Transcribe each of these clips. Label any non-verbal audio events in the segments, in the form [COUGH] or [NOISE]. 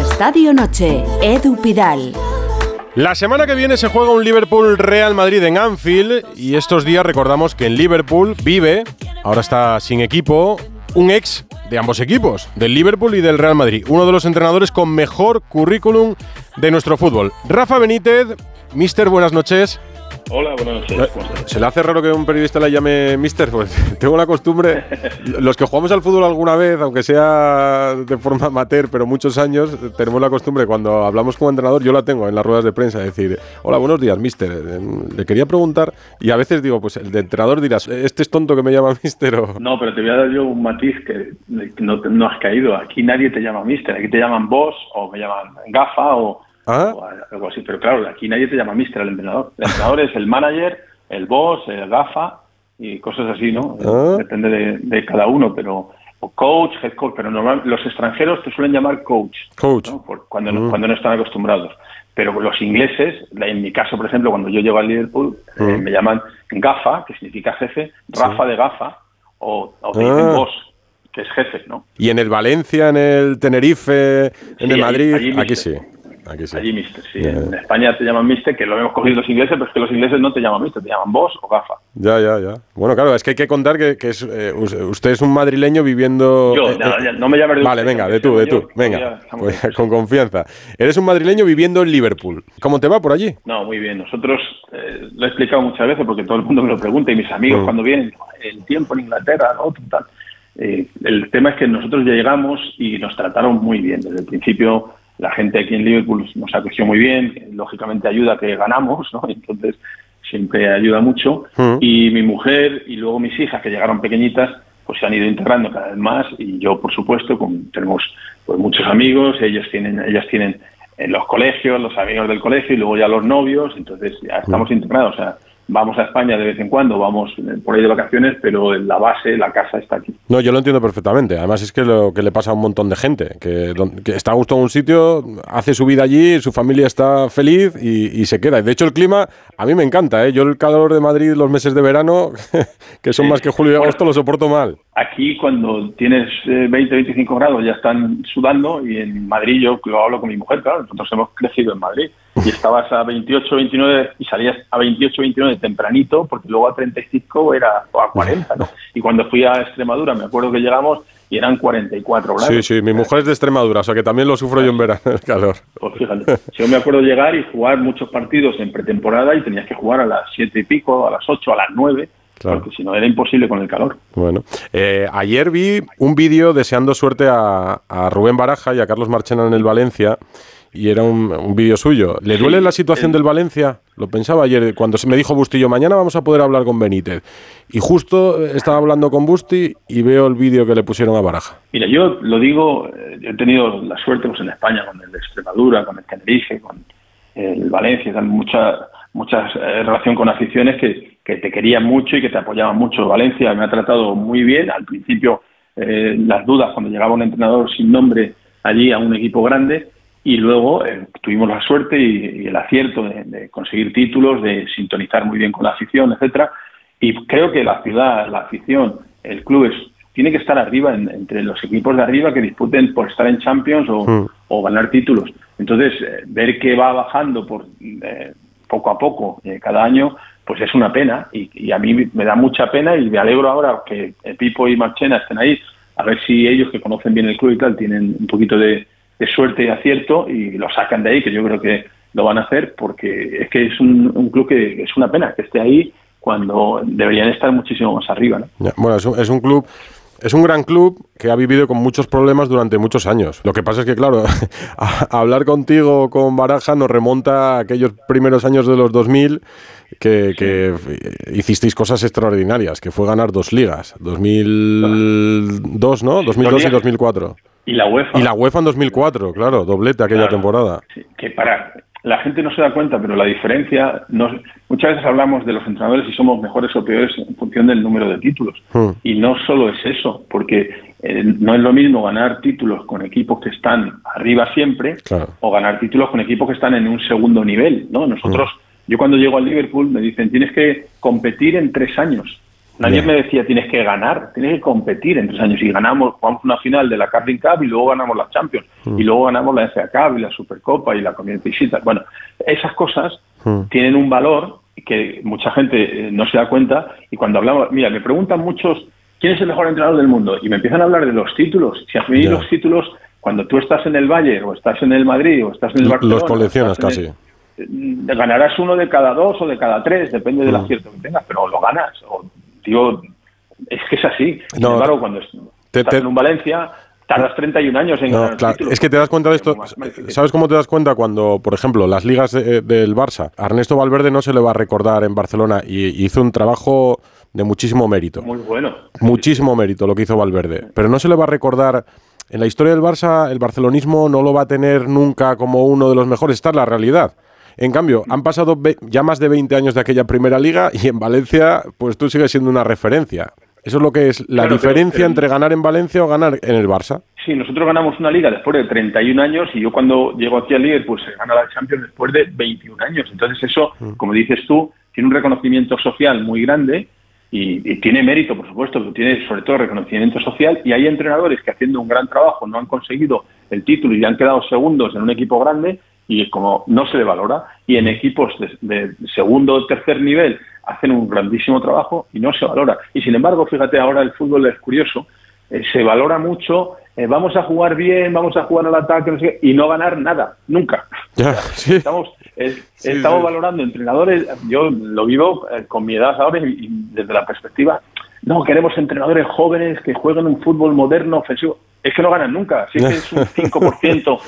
Estadio Noche, Edu Pidal. La semana que viene se juega un Liverpool-Real Madrid en Anfield y estos días recordamos que en Liverpool vive, ahora está sin equipo, un ex de ambos equipos, del Liverpool y del Real Madrid, uno de los entrenadores con mejor currículum de nuestro fútbol. Rafa Benítez, Mister, buenas noches. Hola, buenas noches. ¿Se le hace raro que un periodista le llame Mister? Pues [LAUGHS] tengo la costumbre, los que jugamos al fútbol alguna vez, aunque sea de forma amateur, pero muchos años, tenemos la costumbre cuando hablamos con un entrenador, yo la tengo en las ruedas de prensa, decir, hola, buenos días, Mister. Le quería preguntar, y a veces digo, pues el de entrenador dirás, ¿este es tonto que me llama [LAUGHS] Mister? O... No, pero te voy a dar yo un matiz que no, no has caído. Aquí nadie te llama Mister, aquí te llaman Boss o me llaman Gafa o ¿Ah? o algo así. Pero claro, aquí nadie te llama mister, el entrenador. El entrenador es el manager, el boss, el gafa y cosas así, ¿no? ¿Ah? Depende de, de cada uno, pero o coach, head coach, pero normal, los extranjeros te suelen llamar coach, Coach. ¿no? Por- cuando, no, cuando no están acostumbrados. Pero los ingleses, en mi caso, por ejemplo, cuando yo llego al Liverpool, eh, Mm. me llaman gafa, que significa jefe, Rafa de gafa, o, o te dicen Ah. boss, que es jefe, ¿no? Y en el Valencia, en el Tenerife, en Sí, el Madrid, allí aquí sí. Aquí sí. Allí mister, sí. Ya, En ya. España te llaman mister, que lo hemos cogido los ingleses, pero es que los ingleses no te llaman mister, te llaman boss o gafa. Ya, ya, ya. Bueno, claro, es que hay que contar que, que es, eh, us- usted es un madrileño viviendo... Yo, eh, no, eh, ya, no me llames de Vale, usted, venga, de tú, de yo, tú. ya Venga, pues, [LAUGHS] con confianza. Eres un madrileño viviendo en Liverpool. ¿Cómo te va por allí? No, muy bien. Nosotros, eh, lo he explicado muchas veces porque todo el mundo me lo pregunta y mis amigos Mm. cuando vienen, el tiempo en Inglaterra, ¿no? Tal. Eh, el tema es que nosotros ya llegamos y nos trataron muy bien. Desde el principio, la gente aquí en Liverpool nos acogió muy bien. Lógicamente ayuda que ganamos, ¿no? Entonces, siempre ayuda mucho. Mm. Y mi mujer y luego mis hijas, que llegaron pequeñitas, pues se han ido integrando cada vez más. Y yo, por supuesto, con- tenemos pues, muchos amigos. Ellos tienen, ellas tienen en los colegios, los amigos del colegio y luego ya los novios, entonces ya estamos integrados. O sea, vamos a España de vez en cuando, vamos eh, por ahí de vacaciones, pero la base, la casa está aquí. No, yo lo entiendo perfectamente. Además es que lo que le pasa a un montón de gente, que, que está a gusto en un sitio, hace su vida allí, su familia está feliz y, y se queda. De hecho, el clima a mí me encanta. ¿eh? Yo el calor de Madrid los meses de verano, [LAUGHS] que son más que julio y agosto, lo soporto mal. Aquí cuando tienes eh, 20, 25 grados ya están sudando y en Madrid yo lo hablo con mi mujer, claro, nosotros hemos crecido en Madrid y estabas a 28, 29 y salías a 28, 29 tempranito porque luego a 35 era o a 40, ¿no? Y cuando fui a Extremadura me acuerdo que llegamos y eran 44 grados. Sí, sí, mi mujer es de Extremadura, o sea que también lo sufro yo en verano, el calor. Pues fíjate, yo me acuerdo llegar y jugar muchos partidos en pretemporada y tenías que jugar a las 7 y pico, a las 8, a las 9, Claro. porque si no era imposible con el calor. Bueno, eh, ayer vi un vídeo deseando suerte a, a Rubén Baraja y a Carlos Marchena en el Valencia y era un, un vídeo suyo. ¿Le duele la situación del Valencia? Lo pensaba ayer cuando se me dijo Bustillo, mañana vamos a poder hablar con Benítez. Y justo eh, estaba hablando con Busti y veo el vídeo que le pusieron a Baraja. Mira, yo lo digo, eh, yo he tenido la suerte pues, en España con el de Extremadura, con el Tenerife, con el Valencia, mucha, mucha eh, relación con aficiones que, que te querían mucho y que te apoyaban mucho. Valencia me ha tratado muy bien. Al principio, eh, las dudas cuando llegaba un entrenador sin nombre allí a un equipo grande y luego eh, tuvimos la suerte y, y el acierto de, de conseguir títulos, de sintonizar muy bien con la afición, etcétera. Y creo que la ciudad, la afición, el club es, tiene que estar arriba en- entre los equipos de arriba que disputen por estar en Champions o, Mm. o ganar títulos. Entonces, eh, ver que va bajando por eh, poco a poco eh, cada año, pues es una pena y, y a mí me da mucha pena y me alegro ahora que Pipo y Marchena estén ahí, a ver si ellos que conocen bien el club y tal tienen un poquito de, de suerte y acierto y lo sacan de ahí, que yo creo que lo van a hacer porque es que es un, un club que es una pena que esté ahí cuando deberían estar muchísimo más arriba. ¿no? Ya, Bueno, es un, es un club, es un gran club que ha vivido con muchos problemas durante muchos años. Lo que pasa es que, claro, [LAUGHS] a- hablar contigo con Baraja nos remonta a aquellos primeros años de los 2000 que, que hicisteis cosas extraordinarias, que fue ganar dos ligas, 2002, ¿no? 2002 y ligas. 2004. Y la UEFA. Y la UEFA en 2004, claro, doblete aquella Claro. temporada. Que para la gente no se da cuenta, pero la diferencia, no, muchas veces hablamos de los entrenadores y somos mejores o peores en función del número de títulos. Hmm. Y no solo es eso, porque eh, no es lo mismo ganar títulos con equipos que están arriba siempre Claro. o ganar títulos con equipos que están en un segundo nivel. ¿no? Nosotros, yo cuando llego al Liverpool me dicen, tienes que competir en tres años. Nadie me decía tienes que ganar, tienes que competir en tres años. Y ganamos, jugamos una final de la Carling Cup y luego ganamos la Champions. Mm. Y luego ganamos la FA Cup y la Supercopa y la Community Shield. Bueno, esas cosas mm. tienen un valor que mucha gente eh, no se da cuenta. Y cuando hablamos, mira, me preguntan muchos, ¿quién es el mejor entrenador del mundo? Y me empiezan a hablar de los títulos. Si a mí los títulos, cuando tú estás en el Valle o estás en el Madrid o estás en el Barcelona... Los coleccionas casi. Mm, ganarás uno de cada dos o de cada tres, depende del acierto que tengas, pero lo ganas. O Digo, es que es así. Sin embargo, cuando estás en un Valencia, tardas 31 años en ganar Es que te das cuenta de esto. ¿Sabes cómo te das cuenta cuando, por ejemplo, las ligas del Barça, a Ernesto Valverde no se le va a recordar en Barcelona y hizo un trabajo de muchísimo mérito. Muy bueno. Muchísimo mérito lo que hizo Valverde. Pero no se le va a recordar. En la historia del Barça, el barcelonismo no lo va a tener nunca como uno de los mejores. Esta es la realidad. En cambio, han pasado ya más de 20 años de aquella primera liga y en Valencia, pues tú sigues siendo una referencia. Eso es lo que es la diferencia entre ganar en Valencia o ganar en el Barça. Sí, nosotros ganamos una liga después de 31 años y yo cuando llego aquí al Liga, pues se gana la Champions después de 21 años. Entonces eso, mm. como dices tú, tiene un reconocimiento social muy grande y, tiene mérito, por supuesto, pero tiene sobre todo reconocimiento social y hay entrenadores que haciendo un gran trabajo no han conseguido el título y han quedado segundos en un equipo grande y como no se le valora y en equipos de, segundo o tercer nivel hacen un grandísimo trabajo y no se valora. Y sin embargo, fíjate, ahora el fútbol es curioso, eh, se valora mucho, eh, vamos a jugar bien, vamos a jugar al ataque y no ganar nada, nunca. [LAUGHS] Estamos, estamos valorando entrenadores, yo lo vivo eh, con mi edad ahora y, desde la perspectiva, no, queremos entrenadores jóvenes que jueguen un fútbol moderno, ofensivo. Es que no ganan nunca, sí que es un [LAUGHS] 5%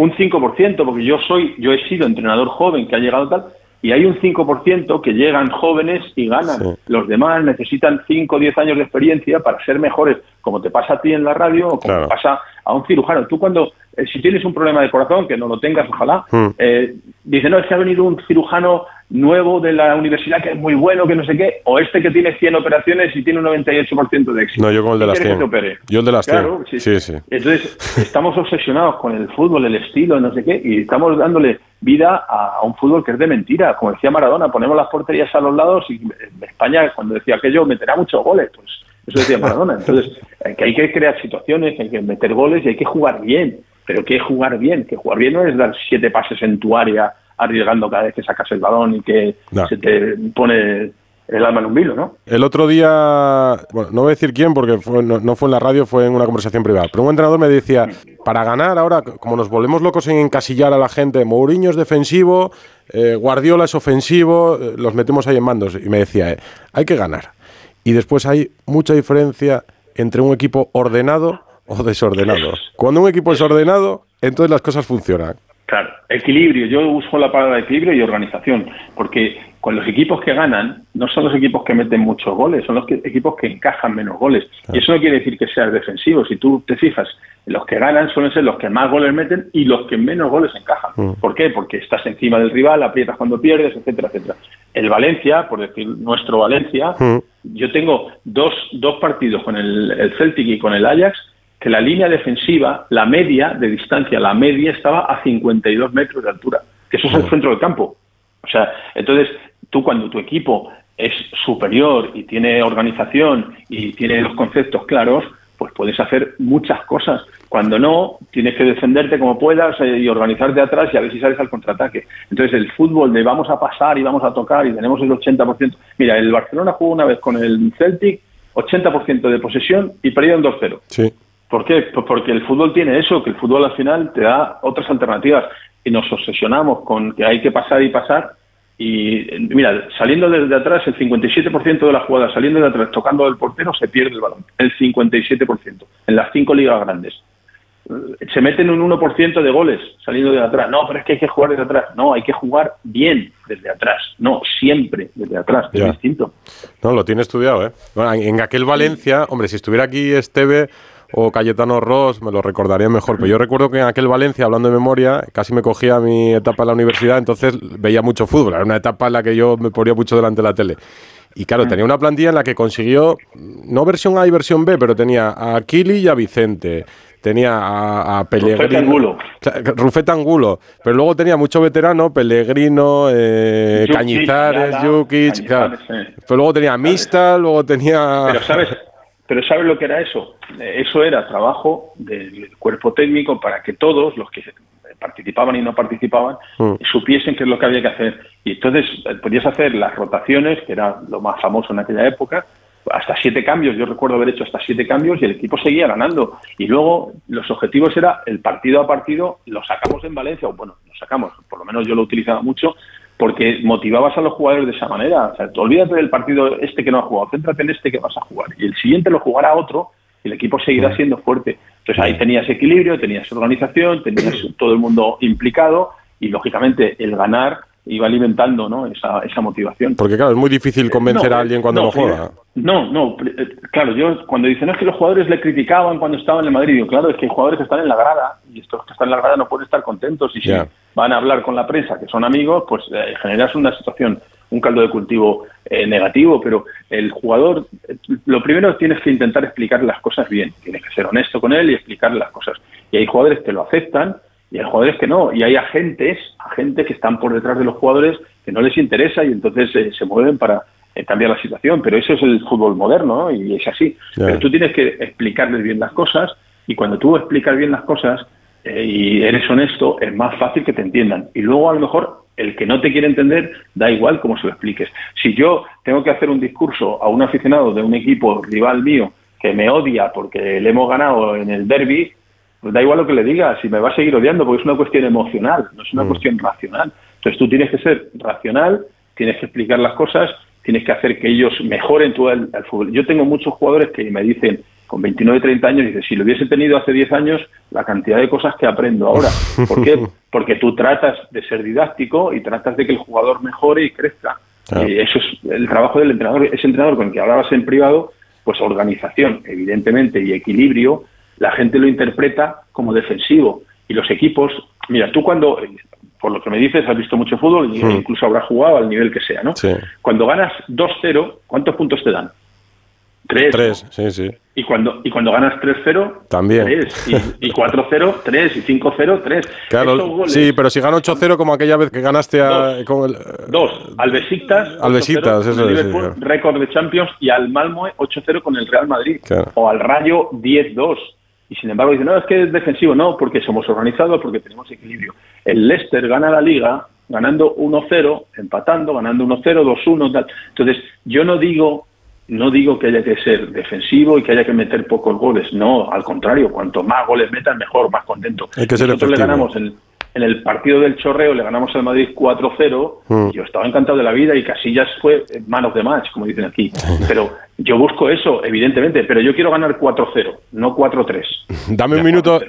un 5%, porque yo soy, yo he sido entrenador joven que ha llegado tal, y hay un 5% que llegan jóvenes y ganan. Los demás necesitan 5 o 10 años de experiencia para ser mejores, como te pasa a ti en la radio o como te pasa a un cirujano. Tú cuando, eh, si tienes un problema de corazón, que no lo tengas, ojalá, hmm. eh, dice, no, es que ha venido un cirujano nuevo de la universidad que es muy bueno, que no sé qué, o este que tiene 100 operaciones y tiene un 98% de éxito. No, yo con el de las 100. Yo el de las 100. Claro, sí. sí, Entonces, [LAUGHS] estamos obsesionados con el fútbol, el estilo, no sé qué, y estamos dándole vida a, un fútbol que es de mentira. Como decía Maradona, ponemos las porterías a los lados y España, cuando decía aquello, meterá muchos goles. Pues eso decía Maradona. Entonces, [LAUGHS] que hay que crear situaciones, hay que meter goles y hay que jugar bien. Pero ¿qué jugar bien? Que jugar bien no es dar siete pases en tu área arriesgando cada vez que sacas el balón y que se te pone el alma en un vilo, ¿no? El otro día, bueno, no voy a decir quién porque no, fue en la radio, fue en una conversación privada, pero un entrenador me decía, para ganar ahora, como nos volvemos locos en encasillar a la gente, Mourinho es defensivo, eh, Guardiola es ofensivo, eh, los metemos ahí en mandos. Y me decía, eh, hay que ganar. Y después hay mucha diferencia entre un equipo ordenado o desordenado. Cuando un equipo es ordenado, entonces las cosas funcionan. Claro, equilibrio. Yo uso la palabra equilibrio y organización, porque con los equipos que ganan, no son los equipos que meten muchos goles, son los equipos que encajan menos goles. Y eso no quiere decir que seas defensivo. Si tú te fijas, los que ganan suelen ser los que más goles meten y los que menos goles encajan. Mm. ¿Por qué? Porque estás encima del rival, aprietas cuando pierdes, etcétera, etcétera. El Valencia, por decir nuestro Valencia, mm. yo tengo dos, dos partidos con el, el Celtic y con el Ajax que la línea defensiva, la media de distancia, la media estaba a 52 metros de altura, que eso es el centro del campo. O sea, entonces tú cuando tu equipo es superior y tiene organización y tiene los conceptos claros, pues puedes hacer muchas cosas. Cuando no, tienes que defenderte como puedas eh, y organizarte atrás y a ver si sales al contraataque. Entonces, el fútbol de vamos a pasar y vamos a tocar y tenemos el 80%. Mira, el Barcelona jugó una vez con el Celtic, 80% de posesión y perdieron 2-0. Sí. ¿Por qué? Pues porque el fútbol tiene eso, que el fútbol al final te da otras alternativas y nos obsesionamos con que hay que pasar y pasar. Y mira, saliendo desde atrás, el 57% de las jugadas saliendo de atrás, tocando al portero, se pierde el balón. El 57%, en las cinco ligas grandes. Se meten un 1% de goles saliendo de atrás. No, pero es que hay que jugar desde atrás. No, hay que jugar bien desde atrás. No, siempre desde atrás. Es distinto. No, lo tiene estudiado, ¿eh? en aquel Valencia, hombre, si estuviera aquí Esteve o Cayetano Ross, me lo recordaría mejor. Pero yo recuerdo que en aquel Valencia, hablando de memoria, casi me cogía mi etapa en la universidad, entonces veía mucho fútbol. Era una etapa en la que yo me ponía mucho delante de la tele. Y claro, tenía una plantilla en la que consiguió, no versión A y versión B, pero tenía a Kili y a Vicente. tenía a, a Pellegrino. Rufete Angulo. Rufete Angulo. Pero luego tenía mucho veterano, Pellegrino, eh, Cañizares, Jukic. Claro. Pero luego tenía Mista, luego tenía. Pero sabes, pero ¿sabes lo que era eso? Eso era trabajo del cuerpo técnico para que todos los que participaban y no participaban mm. supiesen qué es lo que había que hacer. Y entonces eh, podías hacer las rotaciones, que era lo más famoso en aquella época, hasta siete cambios. Yo recuerdo haber hecho hasta siete cambios y el equipo seguía ganando. Y luego los objetivos era el partido a partido, lo sacamos en Valencia, o bueno, lo sacamos, por lo menos yo lo utilizaba mucho, porque motivabas a los jugadores de esa manera. O sea, olvídate del partido este que no ha jugado, céntrate en este que vas a jugar. Y el siguiente lo jugará otro y el equipo seguirá siendo fuerte. Entonces ahí tenías equilibrio, tenías organización, tenías todo el mundo implicado y lógicamente el ganar iba alimentando ¿no? esa, esa motivación. Porque claro, es muy difícil eh, convencer a alguien cuando no, juega. No, no, eh, claro, yo cuando dicen es que los jugadores le criticaban cuando estaban en el Madrid, digo, claro, es que hay jugadores que están en la grada y estos que están en la grada no pueden estar contentos y si van a hablar con la prensa, que son amigos, pues eh, generas una situación, un caldo de cultivo negativo, pero el jugador, lo primero tienes que intentar explicar las cosas bien, tienes que ser honesto con él y explicarle las cosas. Y hay jugadores que lo aceptan y hay jugadores que no, y hay agentes, agentes que están por detrás de los jugadores que no les interesa y entonces eh, se mueven para eh, cambiar la situación. Pero eso es el fútbol moderno y es así. Pero tú tienes que explicarles bien las cosas y cuando tú explicas bien las cosas eh, y eres honesto, es más fácil que te entiendan. Y luego a lo mejor el que no te quiere entender, da igual cómo se lo expliques. Si yo tengo que hacer un discurso a un aficionado de un equipo rival mío que me odia porque le hemos ganado en el derby, pues da igual lo que le diga, si me va a seguir odiando, porque es una cuestión emocional, no es una mm. cuestión racional. Entonces tú tienes que ser racional, tienes que explicar las cosas, tienes que hacer que ellos mejoren todo el, fútbol. Yo tengo muchos jugadores que me dicen, con 29, 30 años, dice, si lo hubiese tenido hace 10 años, la cantidad de cosas que aprendo ahora. ¿Por qué? [LAUGHS] Porque tú tratas de ser didáctico y tratas de que el jugador mejore y crezca. Y eso es el trabajo del entrenador. Ese entrenador con el que hablabas en privado, pues organización, evidentemente, y equilibrio, la gente lo interpreta como defensivo. Y los equipos, mira, tú cuando, por lo que me dices, has visto mucho fútbol e incluso habrás jugado al nivel que sea, ¿no? Cuando ganas 2-0, ¿cuántos puntos te dan? Tres. Tres, sí, sí. Y cuando, y cuando ganas 3-0, también. Y, 4-0, 3. Y [LAUGHS] 5-0 3. Claro, sí, pero si gano 8-0, como aquella vez que ganaste a. Dos, con el, dos. al Besiktas. Al Besiktas, eso es. Récord de Champions. Y al Malmoe 8-0 con el Real Madrid. O al Rayo 10-2 y sin embargo dicen, no, es que es defensivo, no, porque somos organizados, porque tenemos equilibrio. El Leicester gana la liga ganando 1-0, empatando, ganando 1-0, 2-1, tal. Entonces, yo no digo no digo que haya que ser defensivo y que haya que meter pocos goles, no, al contrario, cuanto más goles metan, mejor, más contento. Hay que ser Nosotros le ganamos en, en, el partido del Chorreo, le ganamos al Madrid 4-0, mm. yo estaba encantado de la vida y Casillas fue manos de match, como dicen aquí. [LAUGHS] Pero yo busco eso, evidentemente, pero yo quiero ganar 4-0, no 4-3. [LAUGHS] Dame un minuto,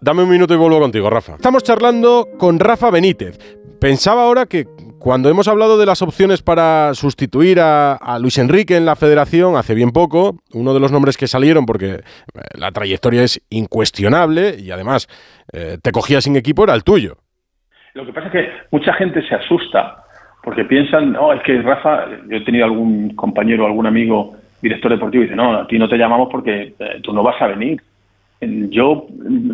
dame un minuto y vuelvo contigo, Rafa. Estamos charlando con Rafa Benítez. Pensaba ahora que cuando hemos hablado de las opciones para sustituir a, Luis Enrique en la federación hace bien poco, uno de los nombres que salieron, porque eh, la trayectoria es incuestionable y además eh, te cogía sin equipo, era el tuyo. Lo que pasa es que mucha gente se asusta porque piensan, no, es que Rafa, yo he tenido algún compañero, algún amigo director deportivo dice, no, a ti no te llamamos porque eh, tú no vas a venir. Yo,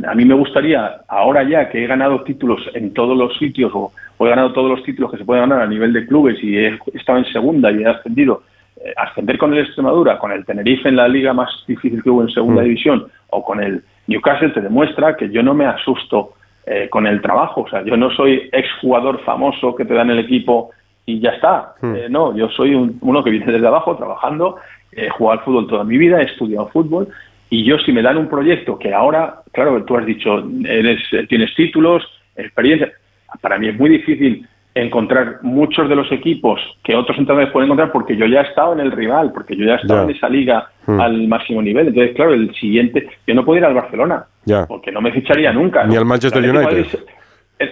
a mí me gustaría, ahora ya que he ganado títulos en todos los sitios o, he ganado todos los títulos que se pueden ganar a nivel de clubes y he estado en segunda y he ascendido, eh, ascender con el Extremadura, con el Tenerife en la liga más difícil que hubo en segunda mm. división o con el Newcastle te demuestra que yo no me asusto eh, con el trabajo. O sea, yo no soy exjugador famoso que te dan el equipo y ya está. Mm. no, yo soy uno que viene desde abajo trabajando he jugado al fútbol toda mi vida, he estudiado fútbol y yo si me dan un proyecto que ahora, claro, tú has dicho, eres, tienes títulos, experiencia, para mí es muy difícil encontrar muchos de los equipos que otros entrenadores pueden encontrar porque yo ya he estado en el rival, porque yo ya he estado en esa liga hmm. al máximo nivel. Entonces, claro, el siguiente, yo no puedo ir al Barcelona, porque no me ficharía nunca. Ni al Manchester United.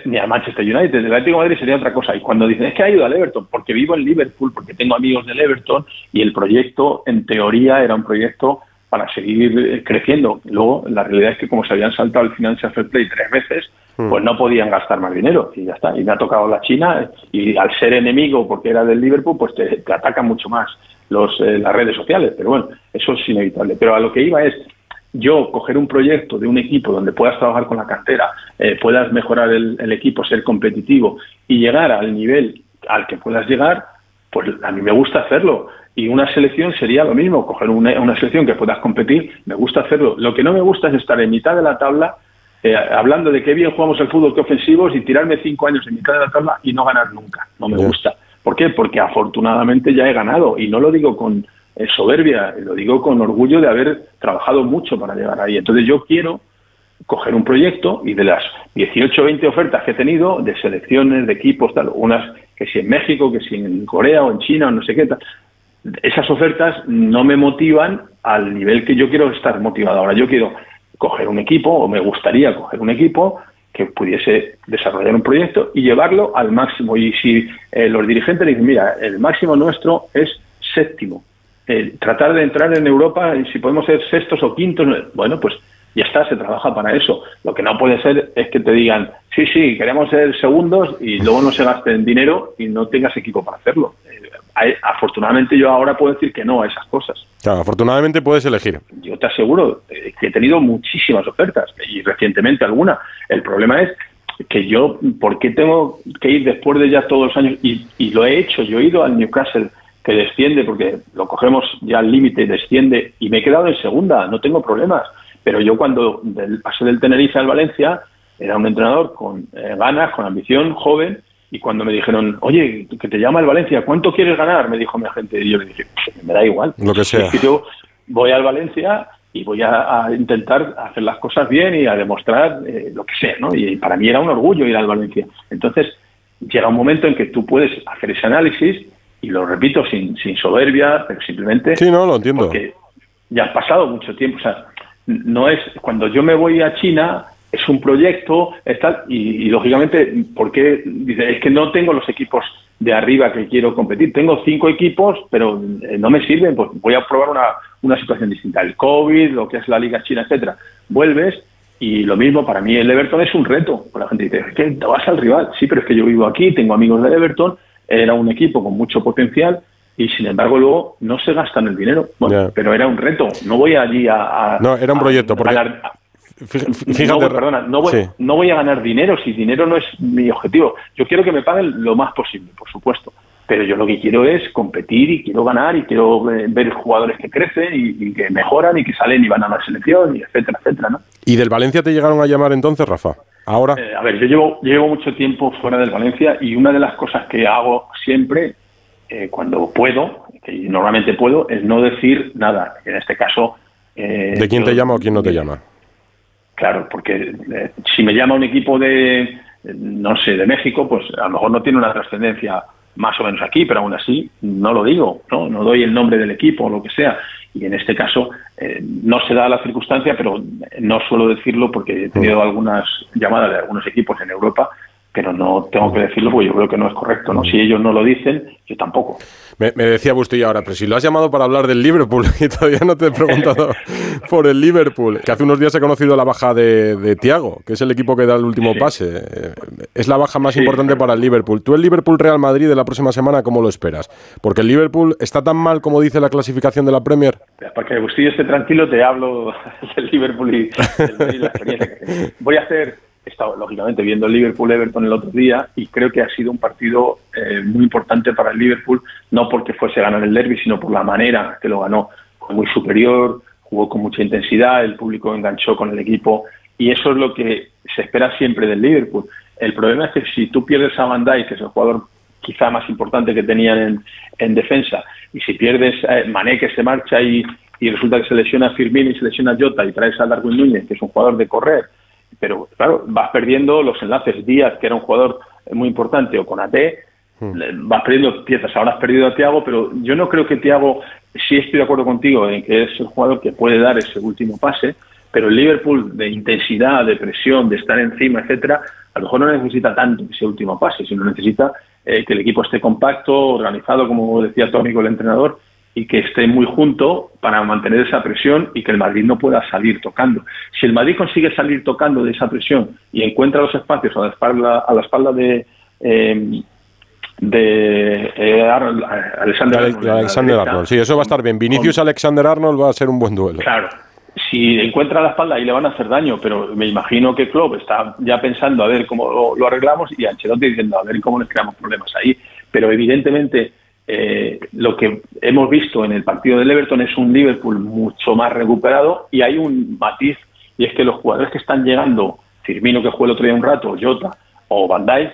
ni al Manchester United, el Atlético de Madrid sería otra cosa. Y cuando dicen, es que ha ido al Everton, porque vivo en Liverpool, porque tengo amigos del Everton, y el proyecto, en teoría, era un proyecto para seguir eh, creciendo. Luego, la realidad es que como se habían saltado el Financial Fair Play tres veces, hmm. pues no podían gastar más dinero, y ya está. Y me ha tocado la China, y al ser enemigo, porque era del Liverpool, pues te, atacan mucho más los, eh, las redes sociales. Pero bueno, eso es inevitable. Pero a lo que iba es, yo coger un proyecto de un equipo donde puedas trabajar con la cantera, eh, puedas mejorar el, equipo, ser competitivo y llegar al nivel al que puedas llegar, pues a mí me gusta hacerlo. Y una selección sería lo mismo, coger una, una selección que puedas competir, me gusta hacerlo. Lo que no me gusta es estar en mitad de la tabla eh, hablando de qué bien jugamos el fútbol, qué ofensivos, y tirarme cinco años en mitad de la tabla y no ganar nunca. No me gusta. ¿Por qué? Porque afortunadamente ya he ganado. Y no lo digo con eh, soberbia, lo digo con orgullo de haber trabajado mucho para llegar ahí. Entonces yo quiero coger un proyecto y de las 18 o 20 ofertas que he tenido, de selecciones, de equipos, tal, unas que si en México, que si en Corea o en China o no sé qué, tal, esas ofertas no me motivan al nivel que yo quiero estar motivado. Ahora yo quiero coger un equipo, o me gustaría coger un equipo que pudiese desarrollar un proyecto y llevarlo al máximo. Y si eh, los dirigentes dicen, mira, el máximo nuestro es séptimo, tratar de entrar en Europa si podemos ser sextos o quintos, bueno, pues ya está, se trabaja para eso. Lo que no puede ser es que te digan, sí, sí, queremos ser segundos y luego no se gasten dinero y no tengas equipo para hacerlo. Afortunadamente yo ahora puedo decir que no a esas cosas. Claro, afortunadamente puedes elegir. Yo te aseguro eh, que he tenido muchísimas ofertas y recientemente alguna. El problema es que yo, ¿por qué tengo que ir después de ya todos los años? Y, y lo he hecho, yo he ido al Newcastle que desciende porque lo cogemos ya al límite, desciende y me he quedado en segunda, no tengo problemas. Pero yo cuando del, pasé del Tenerife al Valencia era un entrenador con eh, ganas, con ambición, joven y cuando me dijeron, oye, que te llama el Valencia, ¿cuánto quieres ganar? Me dijo mi agente. Y yo le dije, pues, me da igual. Lo que sea. yo voy al Valencia y voy a, intentar hacer las cosas bien y a demostrar eh, lo que sea, ¿no? Y para mí era un orgullo ir al Valencia. Entonces, llega un momento en que tú puedes hacer ese análisis y lo repito sin, sin soberbia, pero simplemente... Sí, no, lo entiendo. Porque ya ha pasado mucho tiempo. O sea, no es... Cuando yo me voy a China es un proyecto, está, y, lógicamente, porque dice, es que no tengo los equipos de arriba que quiero competir. Tengo cinco equipos, pero eh, no me sirven, pues voy a probar una, una situación distinta. El COVID, lo que es la Liga China, etcétera. Vuelves y lo mismo, para mí el Everton es un reto. La gente dice, es que te vas al rival. Sí, pero es que yo vivo aquí, tengo amigos del Everton, era un equipo con mucho potencial y sin embargo luego no se gastan el dinero. Bueno, pero era un reto. No voy allí a... no, era un proyecto. porque... Fíjate, no, perdona, no voy, no voy a ganar dinero si dinero no es mi objetivo. Yo quiero que me paguen lo más posible, por supuesto. Pero yo lo que quiero es competir y quiero ganar y quiero eh, ver jugadores que crecen y, que mejoran y que salen y van a la selección y etcétera, etcétera, ¿no? ¿Y del Valencia te llegaron a llamar entonces, Rafa? Ahora. Eh, a ver, yo llevo, llevo mucho tiempo fuera del Valencia y una de las cosas que hago siempre eh, cuando puedo, que normalmente puedo, es no decir nada. En este caso. ¿De quién te llama o quién no te llama? Claro, porque eh, si me llama un equipo de, no sé, de México, pues a lo mejor no tiene una trascendencia más o menos aquí, pero aún así no lo digo, no, no doy el nombre del equipo o lo que sea. Y en este caso eh, no se da la circunstancia, pero no suelo decirlo porque he tenido mm. algunas llamadas de algunos equipos en Europa pero no tengo que decirlo porque yo creo que no es correcto, ¿no? Si ellos no lo dicen, yo tampoco. Me, decía Bustillo ahora, pero si lo has llamado para hablar del Liverpool [LAUGHS] y todavía no te he preguntado [LAUGHS] por el Liverpool, que hace unos días he conocido la baja de, de Tiago, que es el equipo que da el último pase. Eh, es la baja más importante para el Liverpool. ¿Tú el Liverpool-Real Madrid de la próxima semana cómo lo esperas? Porque el Liverpool está tan mal como dice la clasificación de la Premier. Para que Bustillo esté tranquilo, te hablo [LAUGHS] del Liverpool y la experiencia. Voy a hacer he estado lógicamente viendo el Liverpool-Everton el otro día y creo que ha sido un partido eh, muy importante para el Liverpool, no porque fuese a ganar el derby, sino por la manera que lo ganó. Fue muy superior, jugó con mucha intensidad, el público enganchó con el equipo y eso es lo que se espera siempre del Liverpool. El problema es que si tú pierdes a Van Dijk, que es el jugador quizá más importante que tenían en, defensa, y si pierdes a Mané que se marcha y, y resulta que se lesiona a Firmino y se lesiona a Jota y traes a Darwin Núñez, que es un jugador de correr, pero claro, vas perdiendo los enlaces. Díaz, que era un jugador muy importante, o con AT, hmm. vas perdiendo piezas. Ahora has perdido a Tiago, pero yo no creo que Tiago, sí estoy de acuerdo contigo en que es el jugador que puede dar ese último pase, pero el Liverpool de intensidad, de presión, de estar encima, etcétera, a lo mejor no necesita tanto ese último pase, sino necesita eh, que el equipo esté compacto, organizado, como decía Tónico, el entrenador, y que esté muy junto para mantener esa presión y que el Madrid no pueda salir tocando. Si el Madrid consigue salir tocando de esa presión y encuentra los espacios a la espalda, a la espalda de eh, de eh, Alexander, Arnold, Sí, eso va a estar bien. Vinicius Alexander Arnold va a ser un buen duelo. Claro. si encuentra la espalda y le van a hacer daño, pero me imagino que Klopp está ya pensando a ver cómo lo, arreglamos y Ancelotti diciendo a ver cómo les creamos problemas ahí. Pero evidentemente eh, lo que hemos visto en el partido del Everton es un Liverpool mucho más recuperado y hay un matiz y es que los jugadores que están llegando, Firmino que juega el otro día un rato, Jota o Van Dijk,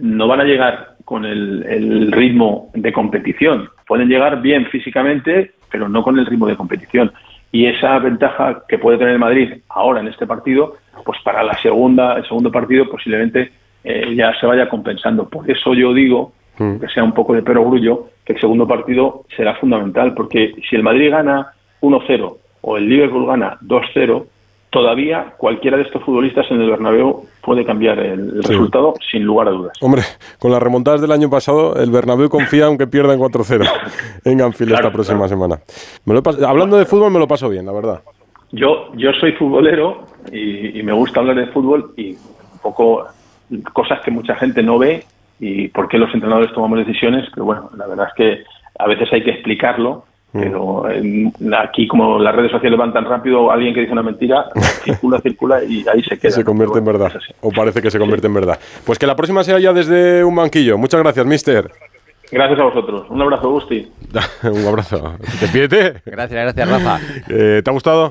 no van a llegar con el ritmo de competición. Pueden llegar bien físicamente, pero no con el ritmo de competición y esa ventaja que puede tener Madrid ahora en este partido, pues para la segunda, el segundo partido posiblemente eh, ya se vaya compensando. Por eso yo digo, mm. que sea un poco de perogrullo, que el segundo partido será fundamental, porque si el Madrid gana 1-0 o el Liverpool gana 2-0, todavía cualquiera de estos futbolistas en el Bernabéu puede cambiar el, resultado sin lugar a dudas. Hombre, con las remontadas del año pasado, el Bernabéu confía aunque pierdan 4-0 en Anfield esta próxima semana. hablando de fútbol me lo paso bien, la verdad. Yo, yo soy futbolero y, me gusta hablar de fútbol y un poco cosas que mucha gente no ve y por qué los entrenadores tomamos decisiones, pero bueno, la verdad es que a veces hay que explicarlo Mm. Pero aquí, como las redes sociales van tan rápido, alguien que dice una mentira [LAUGHS] circula, circula y ahí se queda. Se convierte en verdad. O parece que se convierte en verdad. Pues que la próxima sea ya desde un banquillo. Muchas gracias, mister. Gracias a vosotros. Un abrazo, Gusti. [LAUGHS] un abrazo. ¿Te pide? Gracias, gracias, Rafa. Eh, ¿Te ha gustado?